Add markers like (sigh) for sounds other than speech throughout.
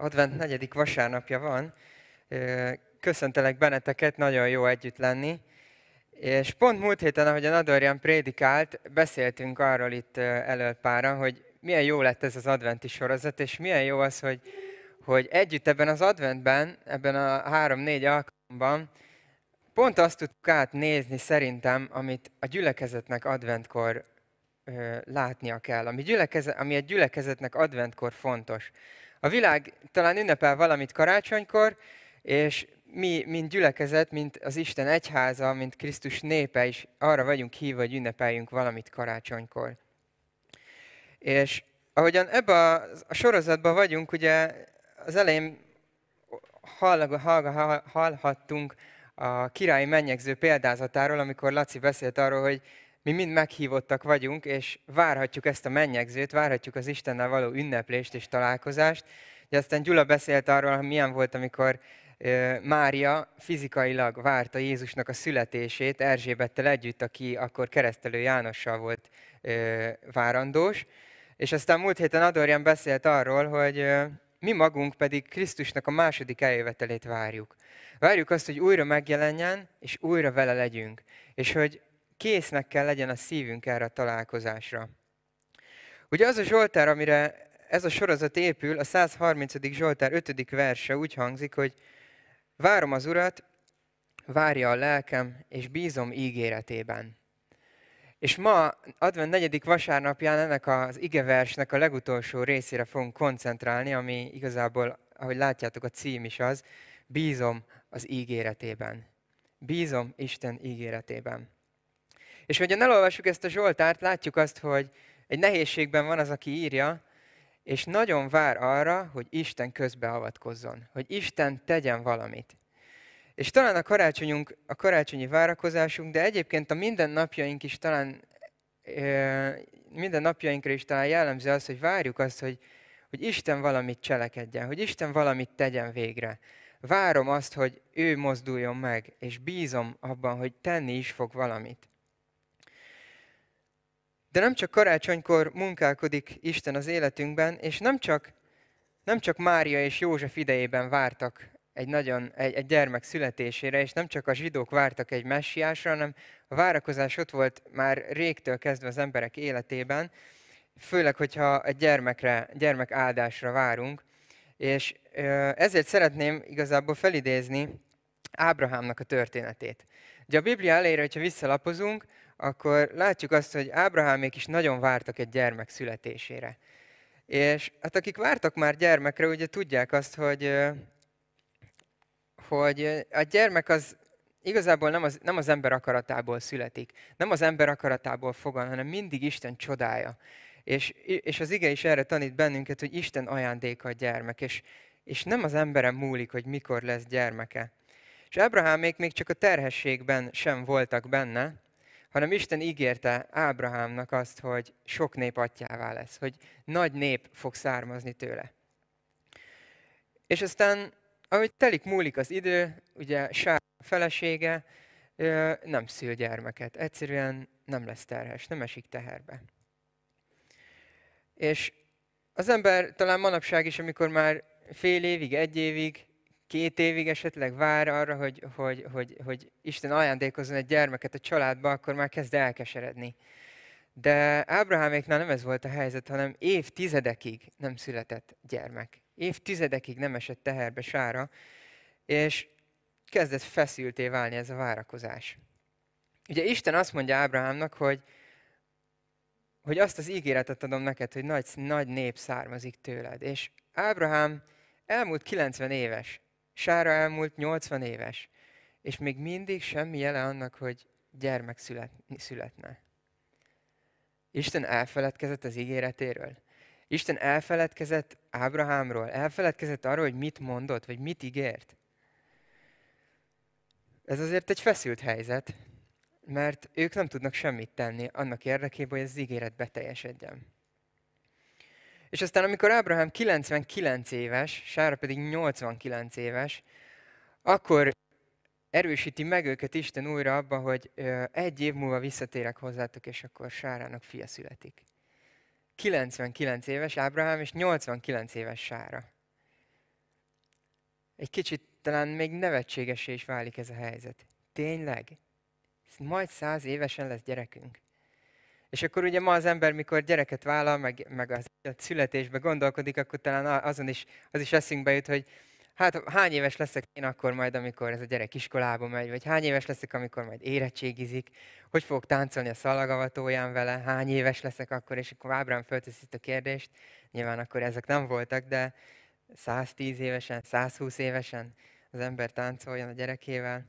Advent negyedik vasárnapja van. Köszöntelek benneteket, nagyon jó együtt lenni. És pont múlt héten, ahogy a Nadorjan prédikált, beszéltünk arról itt előpára, hogy milyen jó lett ez az adventi sorozat, és milyen jó az, hogy, hogy együtt ebben az adventben, ebben a három-négy alkalomban pont azt tudtuk átnézni szerintem, amit a gyülekezetnek adventkor ö, látnia kell, ami, gyülekeze, ami egy gyülekezetnek adventkor fontos. A világ talán ünnepel valamit karácsonykor, és mi, mint gyülekezet, mint az Isten egyháza, mint Krisztus népe is arra vagyunk hívva, hogy ünnepeljünk valamit karácsonykor. És ahogyan ebbe a, a sorozatban vagyunk, ugye az elején hall, hall, hallhattunk a királyi mennyegző példázatáról, amikor Laci beszélt arról, hogy mi mind meghívottak vagyunk, és várhatjuk ezt a mennyegzőt, várhatjuk az Istennel való ünneplést és találkozást. De aztán Gyula beszélt arról, hogy milyen volt, amikor Mária fizikailag várta Jézusnak a születését Erzsébettel együtt, aki akkor keresztelő Jánossal volt várandós. És aztán múlt héten Adorján beszélt arról, hogy mi magunk pedig Krisztusnak a második eljövetelét várjuk. Várjuk azt, hogy újra megjelenjen, és újra vele legyünk. És hogy késznek kell legyen a szívünk erre a találkozásra. Ugye az a Zsoltár, amire ez a sorozat épül, a 130. Zsoltár 5. verse úgy hangzik, hogy várom az Urat, várja a lelkem, és bízom ígéretében. És ma, advent negyedik vasárnapján ennek az igeversnek a legutolsó részére fogunk koncentrálni, ami igazából, ahogy látjátok, a cím is az, bízom az ígéretében. Bízom Isten ígéretében. És hogyan elolvassuk ezt a Zsoltárt, látjuk azt, hogy egy nehézségben van az, aki írja, és nagyon vár arra, hogy Isten közbeavatkozzon, hogy Isten tegyen valamit. És talán a karácsonyunk, a karácsonyi várakozásunk, de egyébként a mindennapjaink is talán, minden napjainkra is talán jellemző az, hogy várjuk azt, hogy, hogy Isten valamit cselekedjen, hogy Isten valamit tegyen végre. Várom azt, hogy ő mozduljon meg, és bízom abban, hogy tenni is fog valamit. De nem csak karácsonykor munkálkodik Isten az életünkben, és nem csak, nem csak Mária és József idejében vártak egy, nagyon, egy, egy gyermek születésére, és nem csak a zsidók vártak egy messiásra, hanem a várakozás ott volt már régtől kezdve az emberek életében, főleg, hogyha egy gyermekre, gyermek áldásra várunk. És ezért szeretném igazából felidézni Ábrahámnak a történetét. Ugye a Biblia elére, hogyha visszalapozunk, akkor látjuk azt, hogy Ábrahámék is nagyon vártak egy gyermek születésére. És hát akik vártak már gyermekre, ugye tudják azt, hogy, hogy a gyermek az igazából nem az, nem az ember akaratából születik, nem az ember akaratából fogan, hanem mindig Isten csodája. És, és az ige is erre tanít bennünket, hogy Isten ajándéka a gyermek, és, és nem az emberem múlik, hogy mikor lesz gyermeke. És Ábrahámék még csak a terhességben sem voltak benne, hanem Isten ígérte Ábrahámnak azt, hogy sok nép atyává lesz, hogy nagy nép fog származni tőle. És aztán, ahogy telik múlik az idő, ugye Sár felesége nem szül gyermeket, egyszerűen nem lesz terhes, nem esik teherbe. És az ember talán manapság is, amikor már fél évig, egy évig két évig esetleg vár arra, hogy, hogy, hogy, hogy Isten ajándékozzon egy gyermeket a családba, akkor már kezd elkeseredni. De Ábraháméknál nem ez volt a helyzet, hanem évtizedekig nem született gyermek. Évtizedekig nem esett teherbe sára, és kezdett feszülté válni ez a várakozás. Ugye Isten azt mondja Ábrahámnak, hogy, hogy azt az ígéretet adom neked, hogy nagy, nagy nép származik tőled. És Ábrahám elmúlt 90 éves, Sára elmúlt 80 éves, és még mindig semmi jele annak, hogy gyermek szület, születne. Isten elfeledkezett az ígéretéről. Isten elfeledkezett Ábrahámról, elfeledkezett arról, hogy mit mondott, vagy mit ígért. Ez azért egy feszült helyzet, mert ők nem tudnak semmit tenni annak érdekében, hogy az ígéret beteljesedjen. És aztán, amikor Ábrahám 99 éves, Sára pedig 89 éves, akkor erősíti meg őket Isten újra abba, hogy egy év múlva visszatérek hozzátok, és akkor Sárának fia születik. 99 éves Ábrahám, és 89 éves Sára. egy kicsit talán még nevetségesé is válik ez a helyzet. Tényleg? Majd száz évesen lesz gyerekünk. És akkor ugye ma az ember, mikor gyereket vállal, meg, meg az születésbe gondolkodik, akkor talán azon is, az is eszünkbe jut, hogy hát hány éves leszek én akkor majd, amikor ez a gyerek iskolába megy, vagy hány éves leszek, amikor majd érettségizik, hogy fogok táncolni a szalagavatóján vele, hány éves leszek akkor, és akkor Ábrám fölteszi a kérdést. Nyilván akkor ezek nem voltak, de 110 évesen, 120 évesen az ember táncoljon a gyerekével.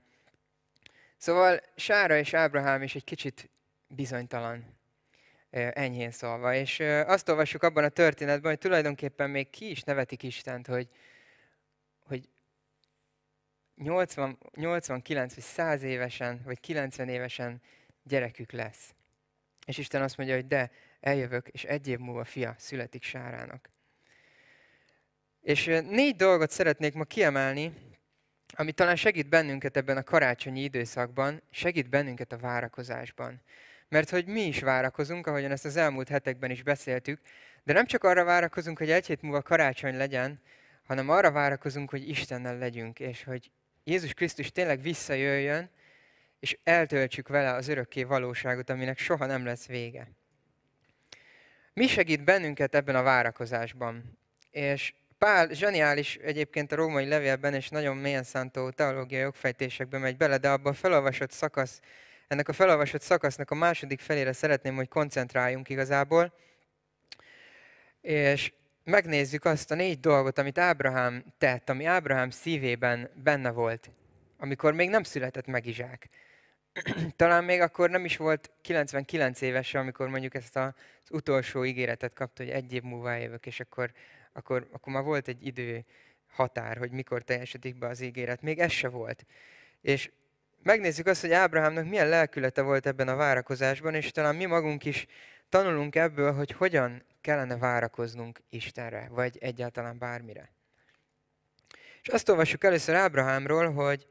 Szóval Sára és Ábrahám is egy kicsit bizonytalan, enyhén szólva. És azt olvassuk abban a történetben, hogy tulajdonképpen még ki is nevetik Istent, hogy, hogy 80, 89 vagy 100 évesen, vagy 90 évesen gyerekük lesz. És Isten azt mondja, hogy de, eljövök, és egy év múlva fia születik Sárának. És négy dolgot szeretnék ma kiemelni, ami talán segít bennünket ebben a karácsonyi időszakban, segít bennünket a várakozásban. Mert hogy mi is várakozunk, ahogyan ezt az elmúlt hetekben is beszéltük, de nem csak arra várakozunk, hogy egy hét múlva karácsony legyen, hanem arra várakozunk, hogy Istennel legyünk, és hogy Jézus Krisztus tényleg visszajöjjön, és eltöltsük vele az örökké valóságot, aminek soha nem lesz vége. Mi segít bennünket ebben a várakozásban? És Pál zseniális egyébként a római levélben, és nagyon mélyen szántó teológiai jogfejtésekbe megy bele, de abban felolvasott szakasz, ennek a felolvasott szakasznak a második felére szeretném, hogy koncentráljunk igazából. És megnézzük azt a négy dolgot, amit Ábrahám tett, ami Ábrahám szívében benne volt, amikor még nem született meg Izsák. (clears throat) Talán még akkor nem is volt 99 éves, amikor mondjuk ezt az utolsó ígéretet kapta, hogy egy év múlva jövök, és akkor akkor, akkor már volt egy idő határ, hogy mikor teljesedik be az ígéret. Még ez se volt. És megnézzük azt, hogy Ábrahámnak milyen lelkülete volt ebben a várakozásban, és talán mi magunk is tanulunk ebből, hogy hogyan kellene várakoznunk Istenre, vagy egyáltalán bármire. És azt olvassuk először Ábrahámról, hogy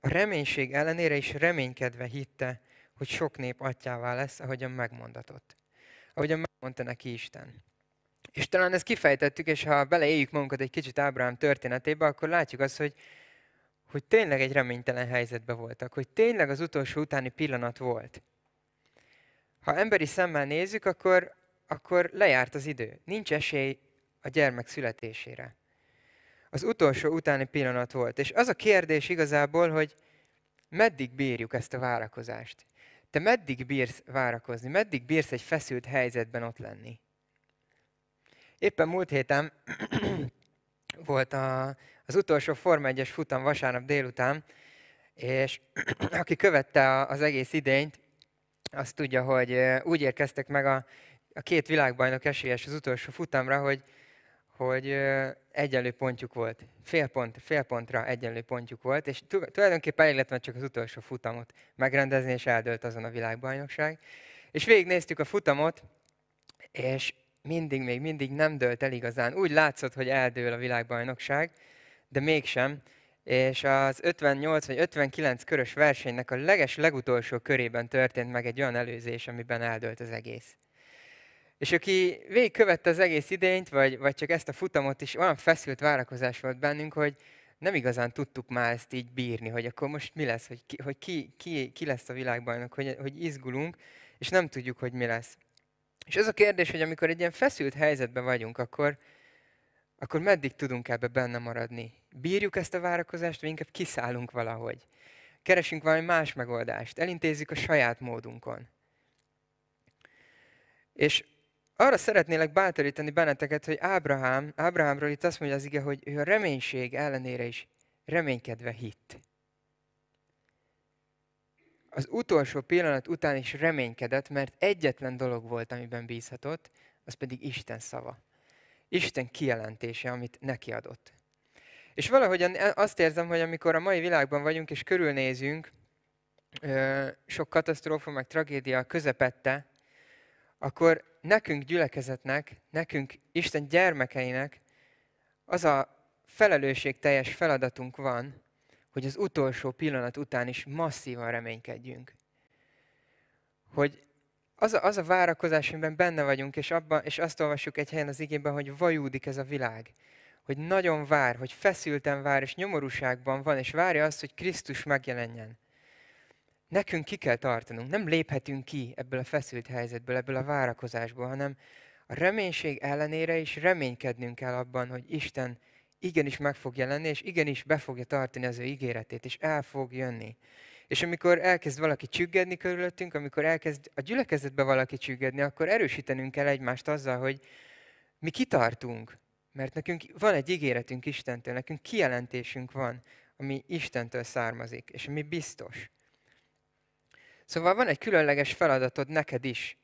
a reménység ellenére is reménykedve hitte, hogy sok nép atyává lesz, ahogyan megmondatott. Ahogyan megmondta neki Isten. És talán ezt kifejtettük, és ha beleéljük magunkat egy kicsit Ábrahám történetébe, akkor látjuk azt, hogy, hogy tényleg egy reménytelen helyzetben voltak, hogy tényleg az utolsó utáni pillanat volt. Ha emberi szemmel nézzük, akkor, akkor lejárt az idő. Nincs esély a gyermek születésére. Az utolsó utáni pillanat volt. És az a kérdés igazából, hogy meddig bírjuk ezt a várakozást? Te meddig bírsz várakozni? Meddig bírsz egy feszült helyzetben ott lenni? Éppen múlt héten volt a, az utolsó Forma 1-es futam vasárnap délután, és (clears throat) aki követte az egész idényt, azt tudja, hogy úgy érkeztek meg a, a két világbajnok esélyes az utolsó futamra, hogy, hogy egyenlő pontjuk volt. Fél, pont, fél pontra egyenlő pontjuk volt, és tulajdonképpen elég lett csak az utolsó futamot megrendezni, és eldőlt azon a világbajnokság. És végignéztük a futamot, és mindig, még mindig nem dölt el igazán. Úgy látszott, hogy eldől a világbajnokság, de mégsem. És az 58 vagy 59 körös versenynek a leges legutolsó körében történt meg egy olyan előzés, amiben eldőlt az egész. És aki végigkövette az egész idényt, vagy, vagy csak ezt a futamot is, olyan feszült várakozás volt bennünk, hogy nem igazán tudtuk már ezt így bírni, hogy akkor most mi lesz, hogy ki, hogy ki, ki, ki lesz a világbajnok, hogy, hogy izgulunk, és nem tudjuk, hogy mi lesz. És ez a kérdés, hogy amikor egy ilyen feszült helyzetben vagyunk, akkor, akkor meddig tudunk ebbe benne maradni? Bírjuk ezt a várakozást, vagy inkább kiszállunk valahogy? Keresünk valami más megoldást, elintézzük a saját módunkon. És arra szeretnélek bátorítani benneteket, hogy Ábrahám, Ábrahámról itt azt mondja az ige, hogy ő a reménység ellenére is reménykedve hitt az utolsó pillanat után is reménykedett, mert egyetlen dolog volt, amiben bízhatott, az pedig Isten szava. Isten kijelentése, amit neki adott. És valahogyan azt érzem, hogy amikor a mai világban vagyunk és körülnézünk, sok katasztrófa, meg tragédia közepette, akkor nekünk gyülekezetnek, nekünk Isten gyermekeinek az a felelősségteljes feladatunk van, hogy az utolsó pillanat után is masszívan reménykedjünk. Hogy az a, az a várakozás, amiben benne vagyunk, és, abban, és azt olvassuk egy helyen az igében, hogy vajúdik ez a világ. hogy nagyon vár, hogy feszülten vár, és nyomorúságban van, és várja azt, hogy Krisztus megjelenjen. Nekünk ki kell tartanunk, nem léphetünk ki ebből a feszült helyzetből, ebből a várakozásból, hanem a reménység ellenére is reménykednünk kell abban, hogy Isten igenis meg fog jelenni, és igenis be fogja tartani az ő ígéretét, és el fog jönni. És amikor elkezd valaki csüggedni körülöttünk, amikor elkezd a gyülekezetbe valaki csüggedni, akkor erősítenünk kell egymást azzal, hogy mi kitartunk, mert nekünk van egy ígéretünk Istentől, nekünk kijelentésünk van, ami Istentől származik, és ami biztos. Szóval van egy különleges feladatod neked is,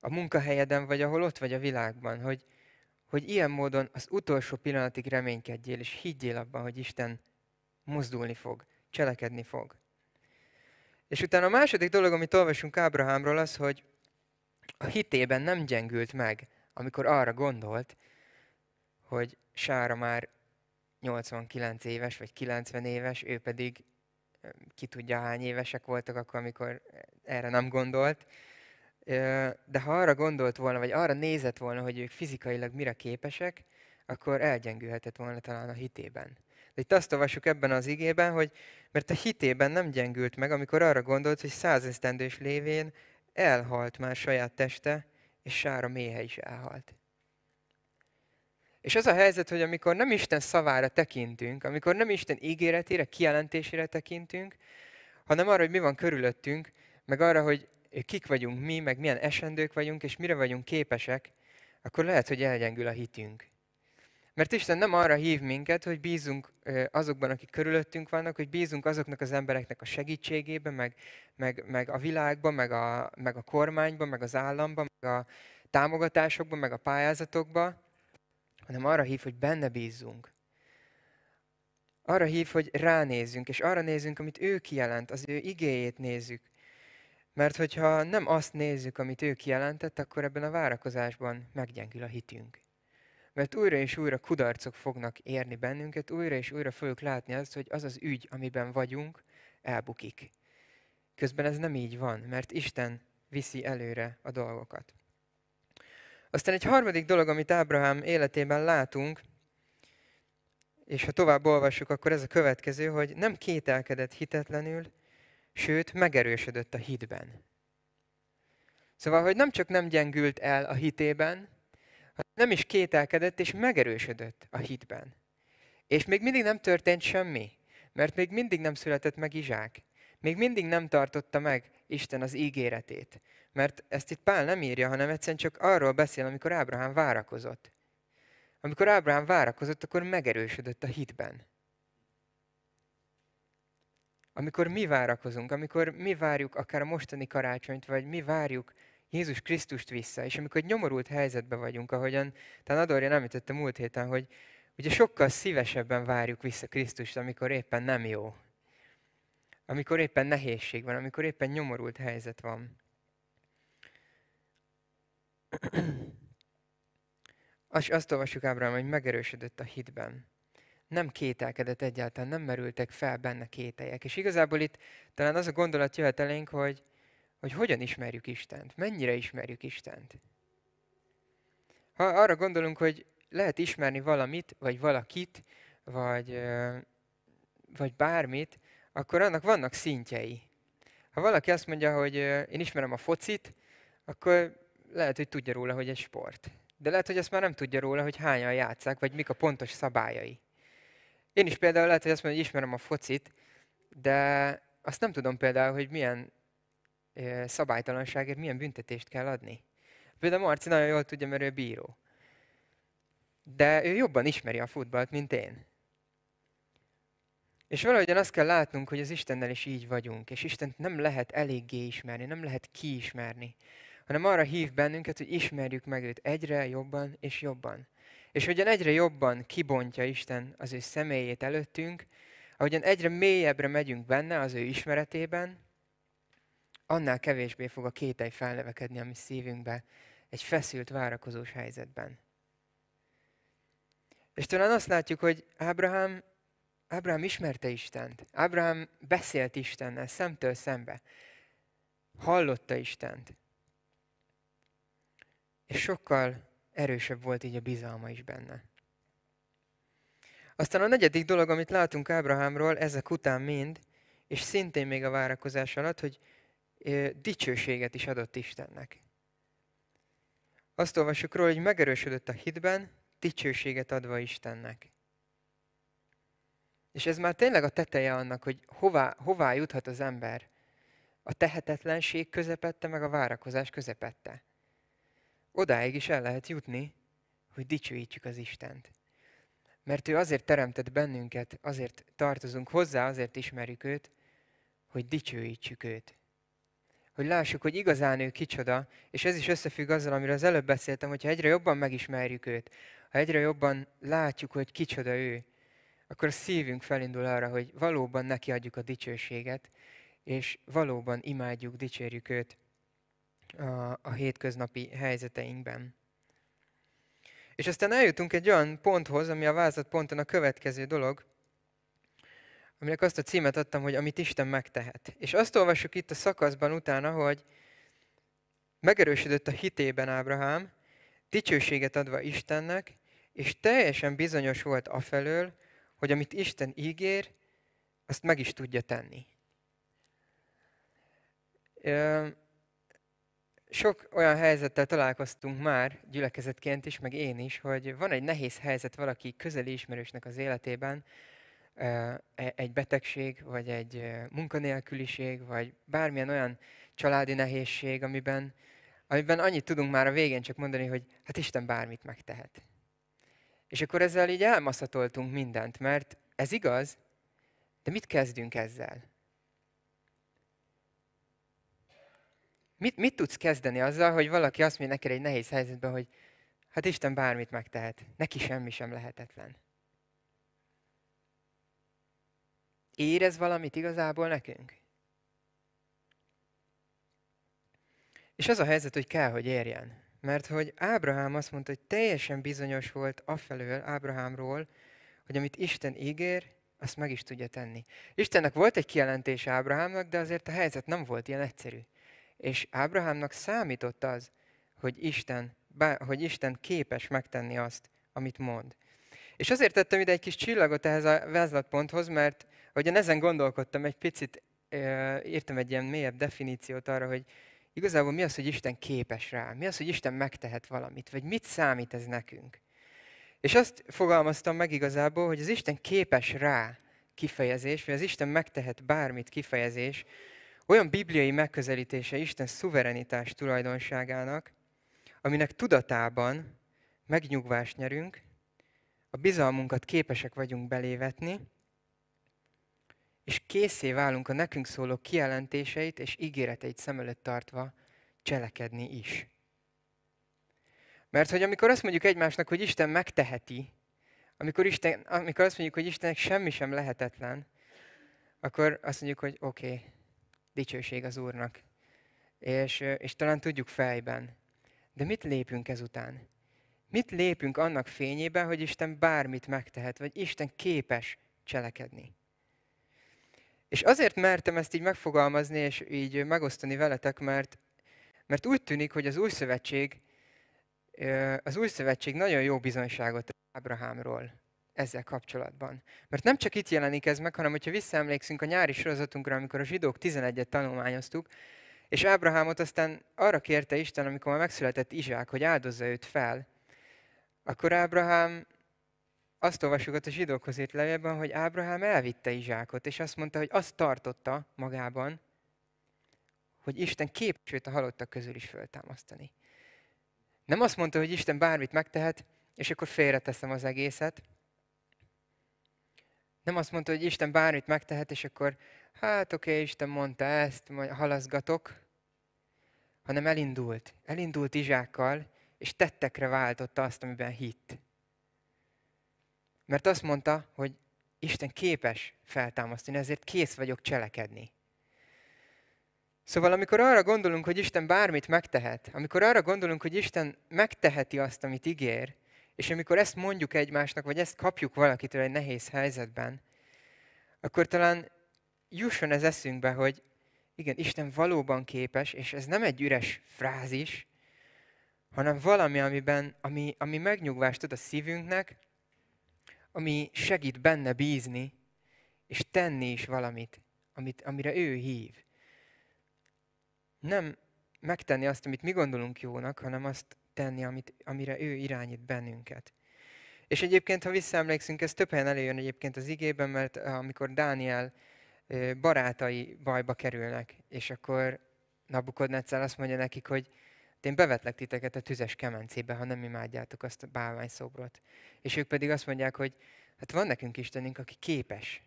a munkahelyeden, vagy ahol ott vagy a világban, hogy, hogy ilyen módon az utolsó pillanatig reménykedjél, és higgyél abban, hogy Isten mozdulni fog, cselekedni fog. És utána a második dolog, amit olvasunk Ábrahámról, az, hogy a hitében nem gyengült meg, amikor arra gondolt, hogy Sára már 89 éves, vagy 90 éves, ő pedig ki tudja hány évesek voltak akkor, amikor erre nem gondolt. De ha arra gondolt volna, vagy arra nézett volna, hogy ők fizikailag mire képesek, akkor elgyengülhetett volna talán a hitében. De itt azt olvassuk ebben az igében, hogy mert a hitében nem gyengült meg, amikor arra gondolt, hogy százesztendős lévén elhalt már saját teste, és sára méhe is elhalt. És az a helyzet, hogy amikor nem Isten szavára tekintünk, amikor nem Isten ígéretére, kijelentésére tekintünk, hanem arra, hogy mi van körülöttünk, meg arra, hogy kik vagyunk mi, meg milyen esendők vagyunk, és mire vagyunk képesek, akkor lehet, hogy elgyengül a hitünk. Mert Isten nem arra hív minket, hogy bízunk azokban, akik körülöttünk vannak, hogy bízunk azoknak az embereknek a segítségében, meg, meg, meg a világban, meg a, meg a kormányban, meg az államban, meg a támogatásokban, meg a pályázatokban, hanem arra hív, hogy benne bízzunk. Arra hív, hogy ránézzünk, és arra nézzünk, amit ő kijelent, az ő igéjét nézzük. Mert hogyha nem azt nézzük, amit ő kijelentett, akkor ebben a várakozásban meggyengül a hitünk. Mert újra és újra kudarcok fognak érni bennünket, újra és újra fogjuk látni azt, hogy az az ügy, amiben vagyunk, elbukik. Közben ez nem így van, mert Isten viszi előre a dolgokat. Aztán egy harmadik dolog, amit Ábrahám életében látunk, és ha tovább olvassuk, akkor ez a következő, hogy nem kételkedett hitetlenül, sőt, megerősödött a hitben. Szóval, hogy nem csak nem gyengült el a hitében, hanem nem is kételkedett, és megerősödött a hitben. És még mindig nem történt semmi, mert még mindig nem született meg Izsák. Még mindig nem tartotta meg Isten az ígéretét. Mert ezt itt Pál nem írja, hanem egyszerűen csak arról beszél, amikor Ábrahám várakozott. Amikor Ábrahám várakozott, akkor megerősödött a hitben. Amikor mi várakozunk, amikor mi várjuk akár a mostani karácsonyt, vagy mi várjuk Jézus Krisztust vissza, és amikor nyomorult helyzetben vagyunk, ahogyan talán Adorja nem említette múlt héten, hogy ugye sokkal szívesebben várjuk vissza Krisztust, amikor éppen nem jó. Amikor éppen nehézség van, amikor éppen nyomorult helyzet van. És azt olvassuk Ábrám, hogy megerősödött a hitben. Nem kételkedett egyáltalán, nem merültek fel benne kételjek. És igazából itt talán az a gondolat jöhet elénk, hogy, hogy hogyan ismerjük Istent, mennyire ismerjük Istent. Ha arra gondolunk, hogy lehet ismerni valamit, vagy valakit, vagy, vagy bármit, akkor annak vannak szintjei. Ha valaki azt mondja, hogy én ismerem a focit, akkor lehet, hogy tudja róla, hogy egy sport. De lehet, hogy ezt már nem tudja róla, hogy hányan játszák, vagy mik a pontos szabályai. Én is például lehet, hogy azt mondom, hogy ismerem a focit, de azt nem tudom például, hogy milyen szabálytalanságért milyen büntetést kell adni. Például Marci nagyon jól tudja, mert ő bíró. De ő jobban ismeri a futballt, mint én. És valahogyan azt kell látnunk, hogy az Istennel is így vagyunk, és Istent nem lehet eléggé ismerni, nem lehet kiismerni hanem arra hív bennünket, hogy ismerjük meg őt egyre jobban és jobban. És hogyan egyre jobban kibontja Isten az ő személyét előttünk, ahogyan egyre mélyebbre megyünk benne az ő ismeretében, annál kevésbé fog a kételj felnevekedni a mi szívünkbe egy feszült, várakozós helyzetben. És talán azt látjuk, hogy Ábrahám, Ábrahám ismerte Istent. Ábrahám beszélt Istennel szemtől szembe. Hallotta Istent. És sokkal erősebb volt így a bizalma is benne. Aztán a negyedik dolog, amit látunk Ábrahámról, ezek után mind, és szintén még a várakozás alatt, hogy dicsőséget is adott Istennek. Azt olvassuk róla, hogy megerősödött a hitben, dicsőséget adva Istennek. És ez már tényleg a teteje annak, hogy hová, hová juthat az ember. A tehetetlenség közepette, meg a várakozás közepette. Odáig is el lehet jutni, hogy dicsőítjük az Istent. Mert ő azért teremtett bennünket, azért tartozunk hozzá, azért ismerjük őt, hogy dicsőítsük őt. Hogy lássuk, hogy igazán ő kicsoda, és ez is összefügg azzal, amiről az előbb beszéltem, hogyha egyre jobban megismerjük őt, ha egyre jobban látjuk, hogy kicsoda ő, akkor a szívünk felindul arra, hogy valóban neki adjuk a dicsőséget, és valóban imádjuk, dicsérjük őt a, a hétköznapi helyzeteinkben. És aztán eljutunk egy olyan ponthoz, ami a vázat ponton a következő dolog, aminek azt a címet adtam, hogy amit Isten megtehet. És azt olvassuk itt a szakaszban utána, hogy megerősödött a hitében Ábrahám, dicsőséget adva Istennek, és teljesen bizonyos volt afelől, hogy amit Isten ígér, azt meg is tudja tenni. Sok olyan helyzettel találkoztunk már, gyülekezetként is, meg én is, hogy van egy nehéz helyzet valaki közeli ismerősnek az életében, e, egy betegség, vagy egy munkanélküliség, vagy bármilyen olyan családi nehézség, amiben, amiben annyit tudunk már a végén csak mondani, hogy hát Isten bármit megtehet. És akkor ezzel így elmaszatoltunk mindent, mert ez igaz, de mit kezdünk ezzel? Mit, mit tudsz kezdeni azzal, hogy valaki azt mondja neked egy nehéz helyzetben, hogy hát Isten bármit megtehet, neki semmi sem lehetetlen. Érez valamit igazából nekünk? És az a helyzet, hogy kell, hogy érjen. Mert hogy Ábrahám azt mondta, hogy teljesen bizonyos volt afelől Ábrahámról, hogy amit Isten ígér, azt meg is tudja tenni. Istennek volt egy kijelentés Ábrahámnak, de azért a helyzet nem volt ilyen egyszerű. És Ábrahámnak számított az, hogy Isten, hogy Isten képes megtenni azt, amit mond. És azért tettem ide egy kis csillagot ehhez a vázlatponthoz, mert ahogyan ezen gondolkodtam, egy picit írtam egy ilyen mélyebb definíciót arra, hogy Igazából mi az, hogy Isten képes rá? Mi az, hogy Isten megtehet valamit? Vagy mit számít ez nekünk? És azt fogalmaztam meg igazából, hogy az Isten képes rá kifejezés, vagy az Isten megtehet bármit kifejezés, olyan bibliai megközelítése Isten szuverenitás tulajdonságának, aminek tudatában megnyugvást nyerünk, a bizalmunkat képesek vagyunk belévetni, és készé válunk a nekünk szóló kijelentéseit és ígéreteit szem előtt tartva cselekedni is. Mert hogy amikor azt mondjuk egymásnak, hogy Isten megteheti, amikor, Isten, amikor azt mondjuk, hogy Istennek semmi sem lehetetlen, akkor azt mondjuk, hogy oké, okay, dicsőség az Úrnak. És, és talán tudjuk fejben. De mit lépünk ezután? Mit lépünk annak fényében, hogy Isten bármit megtehet, vagy Isten képes cselekedni? És azért mertem ezt így megfogalmazni, és így megosztani veletek, mert, mert úgy tűnik, hogy az új szövetség, az új szövetség nagyon jó bizonyságot Ábrahámról ezzel kapcsolatban. Mert nem csak itt jelenik ez meg, hanem hogyha visszaemlékszünk a nyári sorozatunkra, amikor a zsidók 11-et tanulmányoztuk, és Ábrahámot aztán arra kérte Isten, amikor már megszületett Izsák, hogy áldozza őt fel, akkor Ábrahám azt olvasjuk a zsidókhoz írt levélben, hogy Ábrahám elvitte Izsákot, és azt mondta, hogy azt tartotta magában, hogy Isten képes őt a halottak közül is föltámasztani. Nem azt mondta, hogy Isten bármit megtehet, és akkor félreteszem az egészet. Nem azt mondta, hogy Isten bármit megtehet, és akkor hát oké, okay, Isten mondta ezt, majd halaszgatok, hanem elindult. Elindult Izsákkal, és tettekre váltotta azt, amiben hitt. Mert azt mondta, hogy Isten képes feltámasztani, ezért kész vagyok cselekedni. Szóval amikor arra gondolunk, hogy Isten bármit megtehet, amikor arra gondolunk, hogy Isten megteheti azt, amit ígér, és amikor ezt mondjuk egymásnak, vagy ezt kapjuk valakitől egy nehéz helyzetben, akkor talán jusson ez eszünkbe, hogy igen, Isten valóban képes, és ez nem egy üres frázis, hanem valami, amiben, ami, ami megnyugvást ad a szívünknek, ami segít benne bízni, és tenni is valamit, amit, amire ő hív. Nem megtenni azt, amit mi gondolunk jónak, hanem azt tenni, amit, amire ő irányít bennünket. És egyébként, ha visszaemlékszünk, ez több helyen előjön egyébként az igében, mert amikor Dániel barátai bajba kerülnek, és akkor Nabukodnetszál azt mondja nekik, hogy én bevetlek titeket a tüzes kemencébe, ha nem imádjátok azt a bálványszobrot. És ők pedig azt mondják, hogy hát van nekünk Istenünk, aki képes,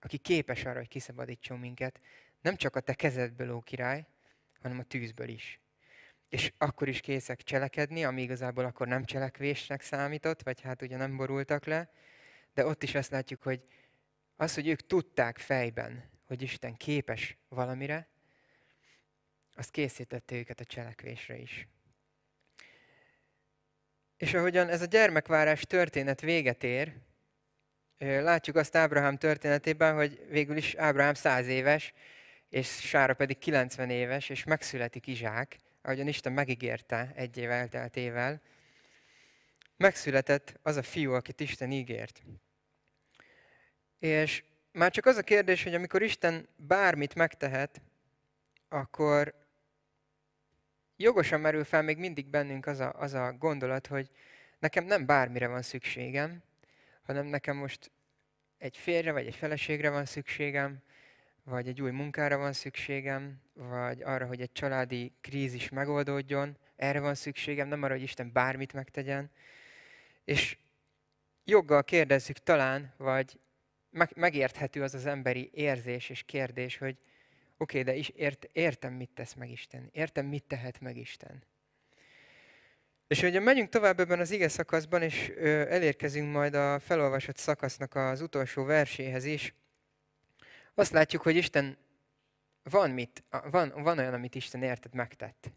aki képes arra, hogy kiszabadítson minket, nem csak a te kezedből, ó király, hanem a tűzből is. És akkor is készek cselekedni, ami igazából akkor nem cselekvésnek számított, vagy hát ugye nem borultak le, de ott is azt látjuk, hogy az, hogy ők tudták fejben, hogy Isten képes valamire, az készítette őket a cselekvésre is. És ahogyan ez a gyermekvárás történet véget ér, látjuk azt Ábrahám történetében, hogy végül is Ábrahám száz éves, és Sára pedig 90 éves, és megszületik Izsák, ahogyan Isten megígérte egy év elteltével. Megszületett az a fiú, akit Isten ígért. És már csak az a kérdés, hogy amikor Isten bármit megtehet, akkor jogosan merül fel még mindig bennünk az a, az a gondolat, hogy nekem nem bármire van szükségem, hanem nekem most egy férre vagy egy feleségre van szükségem, vagy egy új munkára van szükségem, vagy arra, hogy egy családi krízis megoldódjon, erre van szükségem, nem arra, hogy Isten bármit megtegyen. És joggal kérdezzük talán, vagy megérthető az az emberi érzés és kérdés, hogy oké, okay, de is ért, értem, mit tesz meg Isten. Értem, mit tehet meg Isten. És hogyha megyünk tovább ebben az ige szakaszban, és elérkezünk majd a felolvasott szakasznak az utolsó verséhez is, azt látjuk, hogy Isten van, mit, van, van olyan, amit Isten érted megtett.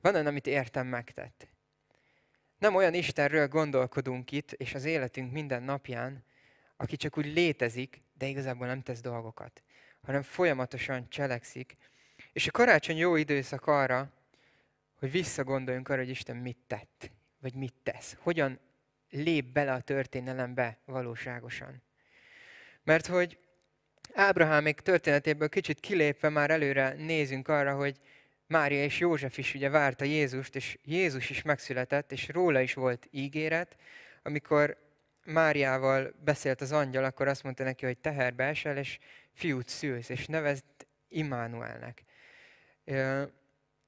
Van olyan, amit értem megtett. Nem olyan Istenről gondolkodunk itt, és az életünk minden napján, aki csak úgy létezik, de igazából nem tesz dolgokat, hanem folyamatosan cselekszik. És a karácsony jó időszak arra, hogy visszagondoljunk arra, hogy Isten mit tett, vagy mit tesz. Hogyan lép bele a történelembe valóságosan. Mert hogy Ábrahámék történetéből kicsit kilépve már előre nézünk arra, hogy Mária és József is ugye várta Jézust, és Jézus is megszületett, és róla is volt ígéret. Amikor Máriával beszélt az angyal, akkor azt mondta neki, hogy teherbe esel, és fiút szülsz, és nevezd Immanuelnek.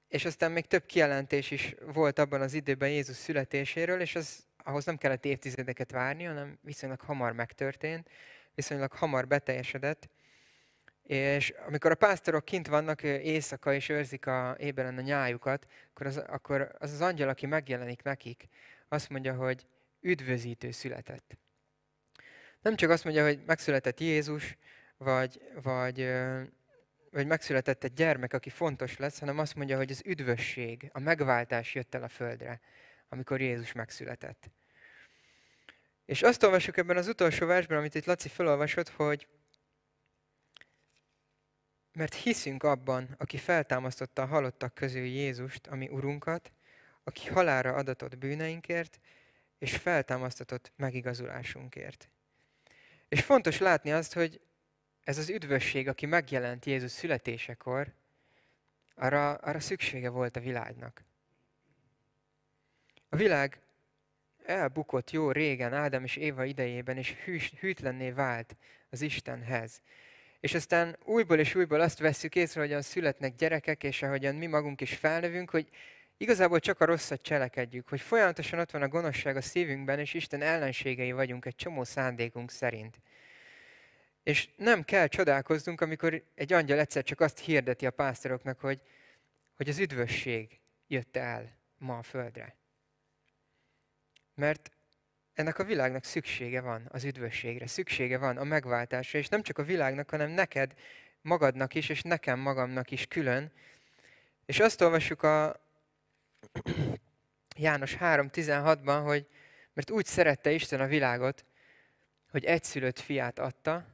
És aztán még több kijelentés is volt abban az időben Jézus születéséről, és az, ahhoz nem kellett évtizedeket várni, hanem viszonylag hamar megtörtént, viszonylag hamar beteljesedett. És amikor a pásztorok kint vannak éjszaka és őrzik a éberen a nyájukat, akkor az, akkor az az angyal, aki megjelenik nekik, azt mondja, hogy üdvözítő született. Nem csak azt mondja, hogy megszületett Jézus, vagy, vagy, vagy megszületett egy gyermek, aki fontos lesz, hanem azt mondja, hogy az üdvösség, a megváltás jött el a földre, amikor Jézus megszületett. És azt olvasjuk ebben az utolsó versben, amit itt Laci felolvasott, hogy mert hiszünk abban, aki feltámasztotta a halottak közül Jézust, ami Urunkat, aki halára adatott bűneinkért, és feltámasztatott megigazulásunkért. És fontos látni azt, hogy ez az üdvösség, aki megjelent Jézus születésekor, arra, arra szüksége volt a világnak. A világ elbukott jó régen, Ádám és Éva idejében, és hűtlenné vált az Istenhez. És aztán újból és újból azt vesszük észre, hogyan születnek gyerekek, és ahogyan mi magunk is felnövünk, hogy igazából csak a rosszat cselekedjük, hogy folyamatosan ott van a gonoszság a szívünkben, és Isten ellenségei vagyunk egy csomó szándékunk szerint. És nem kell csodálkoznunk, amikor egy angyal egyszer csak azt hirdeti a pásztoroknak, hogy, hogy az üdvösség jött el ma a földre. Mert ennek a világnak szüksége van az üdvösségre, szüksége van a megváltásra, és nem csak a világnak, hanem neked, magadnak is, és nekem magamnak is külön. És azt olvassuk a (clears throat) János 3.16-ban, hogy mert úgy szerette Isten a világot, hogy egyszülött fiát adta,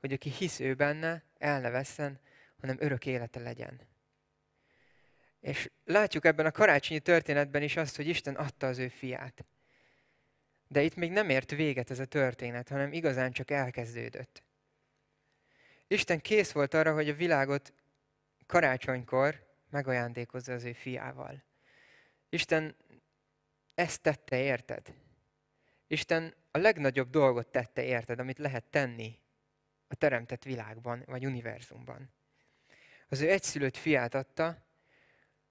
hogy aki hisz ő benne, el ne vesszen, hanem örök élete legyen. És látjuk ebben a karácsonyi történetben is azt, hogy Isten adta az ő fiát. De itt még nem ért véget ez a történet, hanem igazán csak elkezdődött. Isten kész volt arra, hogy a világot karácsonykor megajándékozza az ő fiával. Isten ezt tette, érted? Isten a legnagyobb dolgot tette, érted, amit lehet tenni a teremtett világban, vagy univerzumban. Az ő egyszülött fiát adta,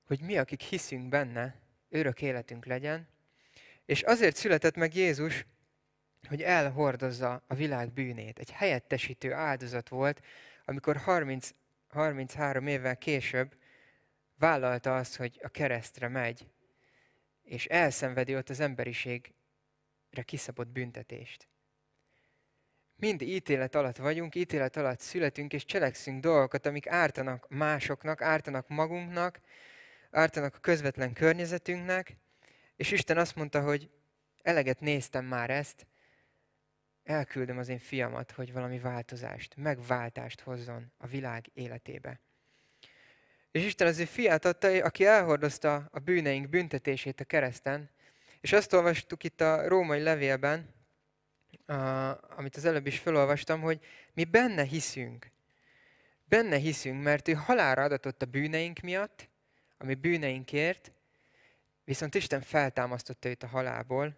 hogy mi, akik hiszünk benne, örök életünk legyen, és azért született meg Jézus, hogy elhordozza a világ bűnét. Egy helyettesítő áldozat volt, amikor 30, 33 évvel később vállalta azt, hogy a keresztre megy, és elszenvedi ott az emberiségre kiszabott büntetést. Mind ítélet alatt vagyunk, ítélet alatt születünk, és cselekszünk dolgokat, amik ártanak másoknak, ártanak magunknak, ártanak a közvetlen környezetünknek, és Isten azt mondta, hogy eleget néztem már ezt, elküldöm az én fiamat, hogy valami változást, megváltást hozzon a világ életébe. És Isten az ő fiát adta, aki elhordozta a bűneink büntetését a kereszten, és azt olvastuk itt a római levélben, a, amit az előbb is felolvastam, hogy mi benne hiszünk. Benne hiszünk, mert ő halára adatott a bűneink miatt, ami bűneinkért, viszont Isten feltámasztotta őt a halálból,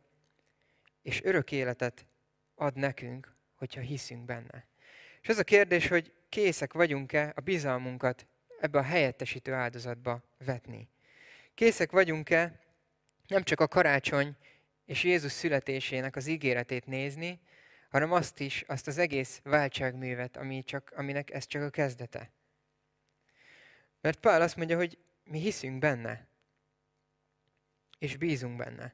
és örök életet ad nekünk, hogyha hiszünk benne. És az a kérdés, hogy készek vagyunk-e a bizalmunkat ebbe a helyettesítő áldozatba vetni. Készek vagyunk-e nem csak a karácsony és Jézus születésének az ígéretét nézni, hanem azt is, azt az egész váltságművet, ami csak, aminek ez csak a kezdete. Mert Pál azt mondja, hogy mi hiszünk benne, és bízunk benne.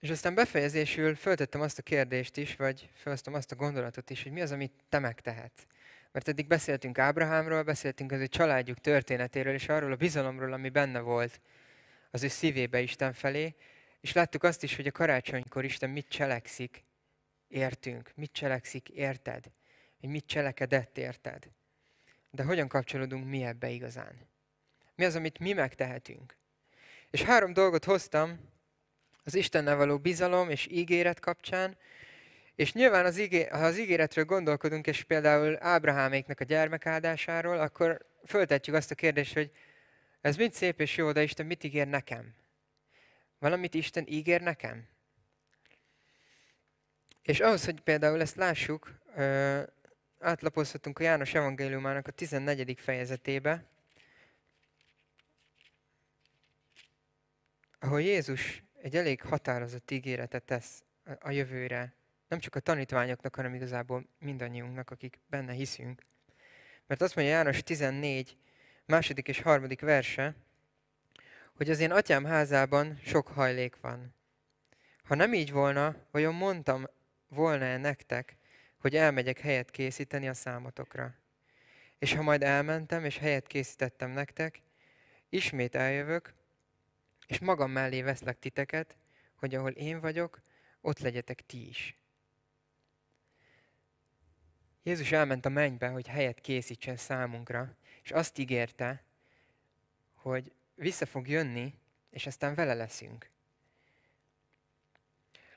És aztán befejezésül föltettem azt a kérdést is, vagy felhoztam azt a gondolatot is, hogy mi az, amit te megtehetsz. Mert eddig beszéltünk Ábrahámról, beszéltünk az ő családjuk történetéről, és arról a bizalomról, ami benne volt az ő szívébe Isten felé, és láttuk azt is, hogy a karácsonykor Isten mit cselekszik, értünk, mit cselekszik, érted, hogy mit cselekedett, érted. De hogyan kapcsolódunk mi ebbe igazán? Mi az, amit mi megtehetünk? És három dolgot hoztam, az Istennel való bizalom és ígéret kapcsán, és nyilván az ígé, ha az ígéretről gondolkodunk, és például Ábraháméknak a gyermekáldásáról, akkor föltetjük azt a kérdést, hogy ez mind szép és jó, de Isten mit ígér nekem? Valamit Isten ígér nekem? És ahhoz, hogy például ezt lássuk, átlapozhatunk a János evangéliumának a 14. fejezetébe, ahol Jézus egy elég határozott ígéretet tesz a jövőre, nem csak a tanítványoknak, hanem igazából mindannyiunknak, akik benne hiszünk. Mert azt mondja János 14, második és harmadik verse, hogy az én atyám házában sok hajlék van. Ha nem így volna, vajon mondtam volna-e nektek, hogy elmegyek helyet készíteni a számotokra? És ha majd elmentem, és helyet készítettem nektek, ismét eljövök, és magam mellé veszlek titeket, hogy ahol én vagyok, ott legyetek ti is. Jézus elment a mennybe, hogy helyet készítsen számunkra, és azt ígérte, hogy vissza fog jönni, és aztán vele leszünk.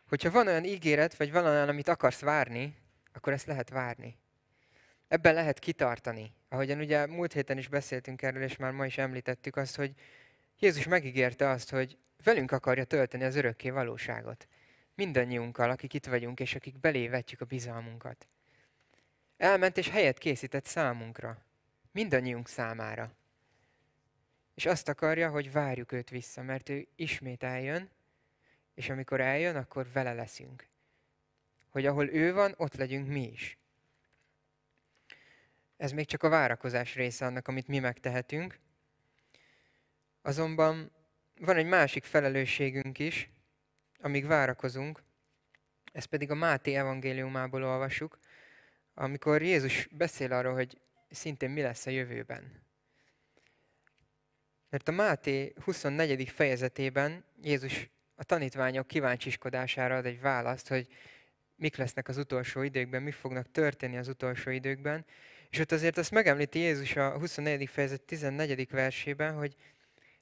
Hogyha van olyan ígéret, vagy van olyan, amit akarsz várni, akkor ezt lehet várni. Ebben lehet kitartani. Ahogyan ugye múlt héten is beszéltünk erről, és már ma is említettük azt, hogy Jézus megígérte azt, hogy velünk akarja tölteni az örökké valóságot. Mindannyiunkkal, akik itt vagyunk, és akik belévetjük a bizalmunkat. Elment és helyet készített számunkra. Mindannyiunk számára. És azt akarja, hogy várjuk őt vissza, mert ő ismét eljön, és amikor eljön, akkor vele leszünk. Hogy ahol ő van, ott legyünk mi is. Ez még csak a várakozás része annak, amit mi megtehetünk. Azonban van egy másik felelősségünk is, amíg várakozunk, ezt pedig a Máté evangéliumából olvasjuk, amikor Jézus beszél arról, hogy szintén mi lesz a jövőben. Mert a Máté 24. fejezetében Jézus a tanítványok kíváncsiskodására ad egy választ, hogy mik lesznek az utolsó időkben, mi fognak történni az utolsó időkben, És ott azért azt megemlíti Jézus a 24. fejezet 14. versében, hogy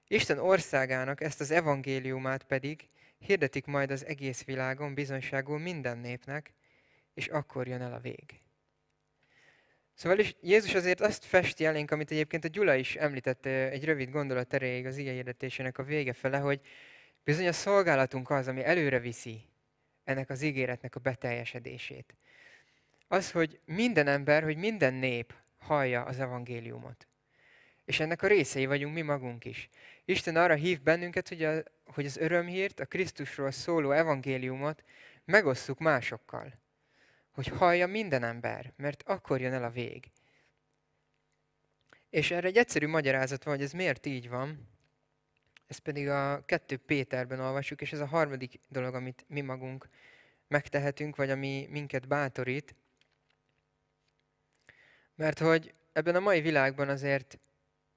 Isten országának ezt az evangéliumát pedig hirdetik majd az egész világon bizonyságul minden népnek, és akkor jön el a vég. Szóval is Jézus azért azt festi elénk, amit egyébként a Gyula is említett egy rövid gondolat erejéig az igényhirdetésének a vége fele, hogy bizony a szolgálatunk az, ami előre viszi ennek az ígéretnek a beteljesedését. Az, hogy minden ember, hogy minden nép hallja az evangéliumot. És ennek a részei vagyunk mi magunk is. Isten arra hív bennünket, hogy, a, hogy az örömhírt, a Krisztusról szóló evangéliumot megosszuk másokkal hogy hallja minden ember, mert akkor jön el a vég. És erre egy egyszerű magyarázat van, hogy ez miért így van. Ez pedig a 2 Péterben olvasjuk, és ez a harmadik dolog, amit mi magunk megtehetünk, vagy ami minket bátorít. Mert hogy ebben a mai világban azért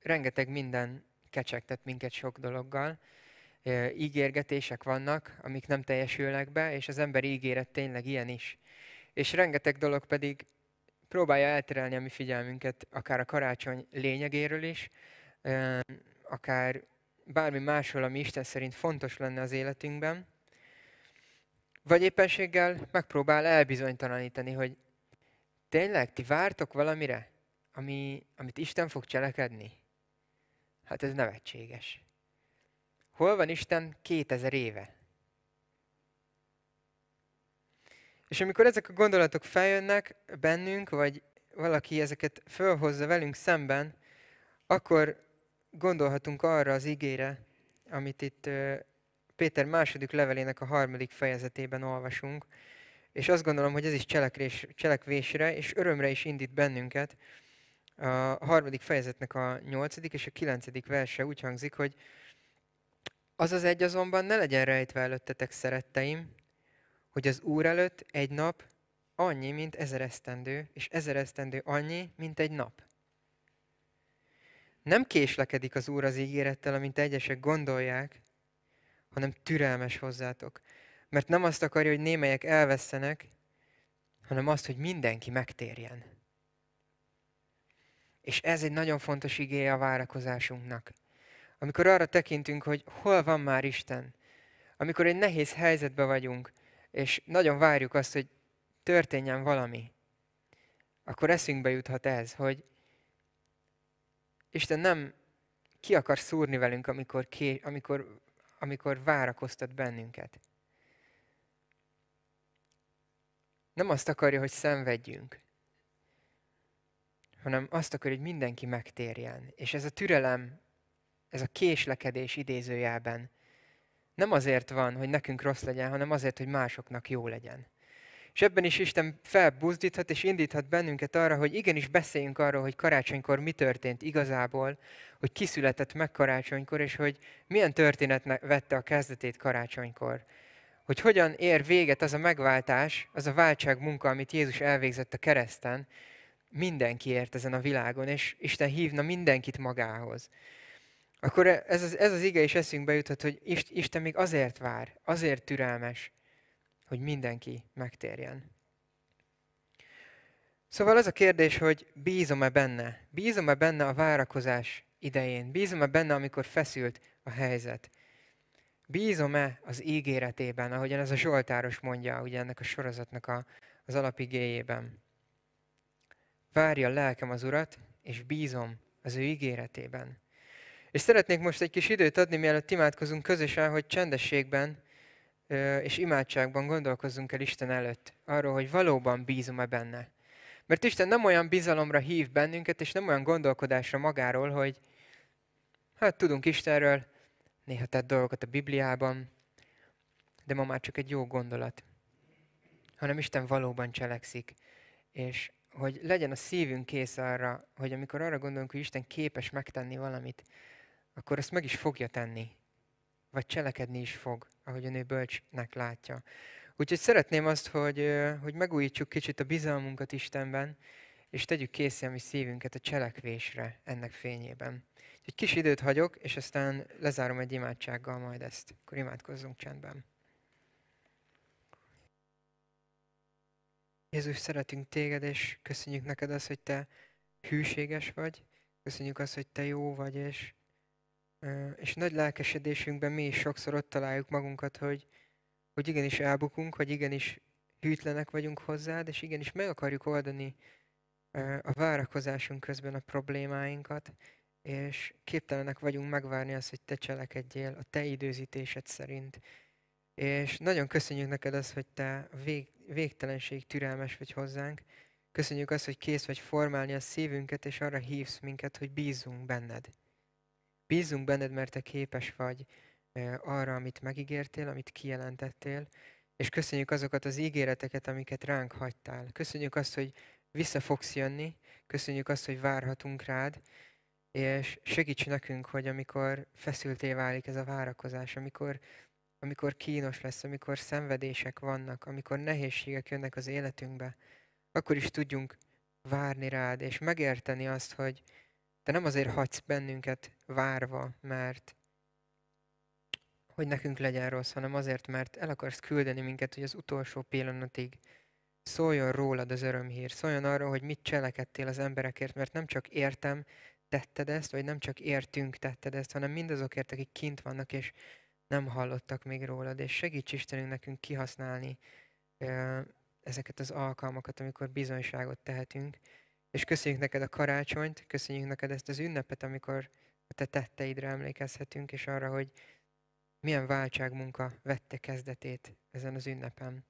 rengeteg minden kecsegtet minket sok dologgal. Ígérgetések vannak, amik nem teljesülnek be, és az ember ígéret tényleg ilyen is és rengeteg dolog pedig próbálja elterelni a mi figyelmünket, akár a karácsony lényegéről is, akár bármi másról, ami Isten szerint fontos lenne az életünkben, vagy éppenséggel megpróbál elbizonytalanítani, hogy tényleg ti vártok valamire, ami, amit Isten fog cselekedni? Hát ez nevetséges. Hol van Isten 2000 éve? És amikor ezek a gondolatok feljönnek bennünk, vagy valaki ezeket fölhozza velünk szemben, akkor gondolhatunk arra az igére, amit itt Péter második levelének a harmadik fejezetében olvasunk, és azt gondolom, hogy ez is cselekvés, cselekvésre és örömre is indít bennünket. A harmadik fejezetnek a nyolcadik és a kilencedik verse úgy hangzik, hogy az az egy azonban ne legyen rejtve előttetek, szeretteim, hogy az Úr előtt egy nap annyi, mint ezer esztendő, és ezer esztendő annyi, mint egy nap. Nem késlekedik az Úr az ígérettel, amint egyesek gondolják, hanem türelmes hozzátok. Mert nem azt akarja, hogy némelyek elvesztenek, hanem azt, hogy mindenki megtérjen. És ez egy nagyon fontos igéje a várakozásunknak. Amikor arra tekintünk, hogy hol van már Isten, amikor egy nehéz helyzetben vagyunk, és nagyon várjuk azt, hogy történjen valami, akkor eszünkbe juthat ez, hogy Isten nem ki akar szúrni velünk, amikor, ké, amikor, amikor várakoztat bennünket. Nem azt akarja, hogy szenvedjünk, hanem azt akarja, hogy mindenki megtérjen. És ez a türelem, ez a késlekedés idézőjelben nem azért van, hogy nekünk rossz legyen, hanem azért, hogy másoknak jó legyen. És ebben is Isten felbuzdíthat és indíthat bennünket arra, hogy igenis beszéljünk arról, hogy karácsonykor mi történt igazából, hogy kiszületett meg karácsonykor, és hogy milyen történet vette a kezdetét karácsonykor. Hogy hogyan ér véget az a megváltás, az a váltság munka, amit Jézus elvégzett a kereszten, mindenkiért ezen a világon, és Isten hívna mindenkit magához akkor ez az, ez az ige is eszünkbe juthat, hogy Isten még azért vár, azért türelmes, hogy mindenki megtérjen. Szóval az a kérdés, hogy bízom-e benne? Bízom-e benne a várakozás idején? Bízom-e benne, amikor feszült a helyzet? Bízom-e az ígéretében, ahogyan ez a Zsoltáros mondja, ugye ennek a sorozatnak a, az alapigéjében? Várja a lelkem az Urat, és bízom az ő ígéretében. És szeretnék most egy kis időt adni, mielőtt imádkozunk közösen, hogy csendességben és imádságban gondolkozzunk el Isten előtt. Arról, hogy valóban bízom-e benne. Mert Isten nem olyan bizalomra hív bennünket, és nem olyan gondolkodásra magáról, hogy hát tudunk Istenről, néha tett dolgokat a Bibliában, de ma már csak egy jó gondolat. Hanem Isten valóban cselekszik. És hogy legyen a szívünk kész arra, hogy amikor arra gondolunk, hogy Isten képes megtenni valamit, akkor ezt meg is fogja tenni. Vagy cselekedni is fog, ahogyan ő bölcsnek látja. Úgyhogy szeretném azt, hogy, hogy megújítsuk kicsit a bizalmunkat Istenben, és tegyük készé a mi szívünket a cselekvésre ennek fényében. Egy kis időt hagyok, és aztán lezárom egy imádsággal majd ezt. Akkor imádkozzunk csendben. Jézus, szeretünk téged, és köszönjük neked azt, hogy te hűséges vagy, köszönjük azt, hogy Te jó vagy, és, és nagy lelkesedésünkben mi is sokszor ott találjuk magunkat, hogy, hogy igenis elbukunk, hogy igenis hűtlenek vagyunk hozzád, és igenis meg akarjuk oldani a várakozásunk közben a problémáinkat, és képtelenek vagyunk megvárni azt, hogy te cselekedjél a te időzítésed szerint. És nagyon köszönjük neked azt, hogy te vég, végtelenség türelmes vagy hozzánk. Köszönjük azt, hogy kész vagy formálni a szívünket, és arra hívsz minket, hogy bízzunk benned. Bízzunk benned, mert te képes vagy arra, amit megígértél, amit kijelentettél, és köszönjük azokat az ígéreteket, amiket ránk hagytál. Köszönjük azt, hogy vissza fogsz jönni, köszönjük azt, hogy várhatunk rád, és segíts nekünk, hogy amikor feszülté válik ez a várakozás, amikor, amikor kínos lesz, amikor szenvedések vannak, amikor nehézségek jönnek az életünkbe, akkor is tudjunk várni rád, és megérteni azt, hogy te nem azért hagysz bennünket várva, mert hogy nekünk legyen rossz, hanem azért, mert el akarsz küldeni minket, hogy az utolsó pillanatig szóljon rólad az örömhír, szóljon arról, hogy mit cselekedtél az emberekért, mert nem csak értem, tetted ezt, vagy nem csak értünk tetted ezt, hanem mindazokért, akik kint vannak, és nem hallottak még rólad, és segíts Istenünk nekünk kihasználni ezeket az alkalmakat, amikor bizonyságot tehetünk. És köszönjük neked a karácsonyt, köszönjük neked ezt az ünnepet, amikor a te tetteidre emlékezhetünk, és arra, hogy milyen váltságmunka vette kezdetét ezen az ünnepen.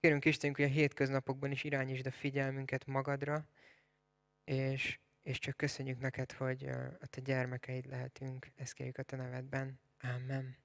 Kérünk Istenünk, hogy a hétköznapokban is irányítsd a figyelmünket magadra, és, és csak köszönjük neked, hogy a te gyermekeid lehetünk. Ezt kérjük a te nevedben. Amen.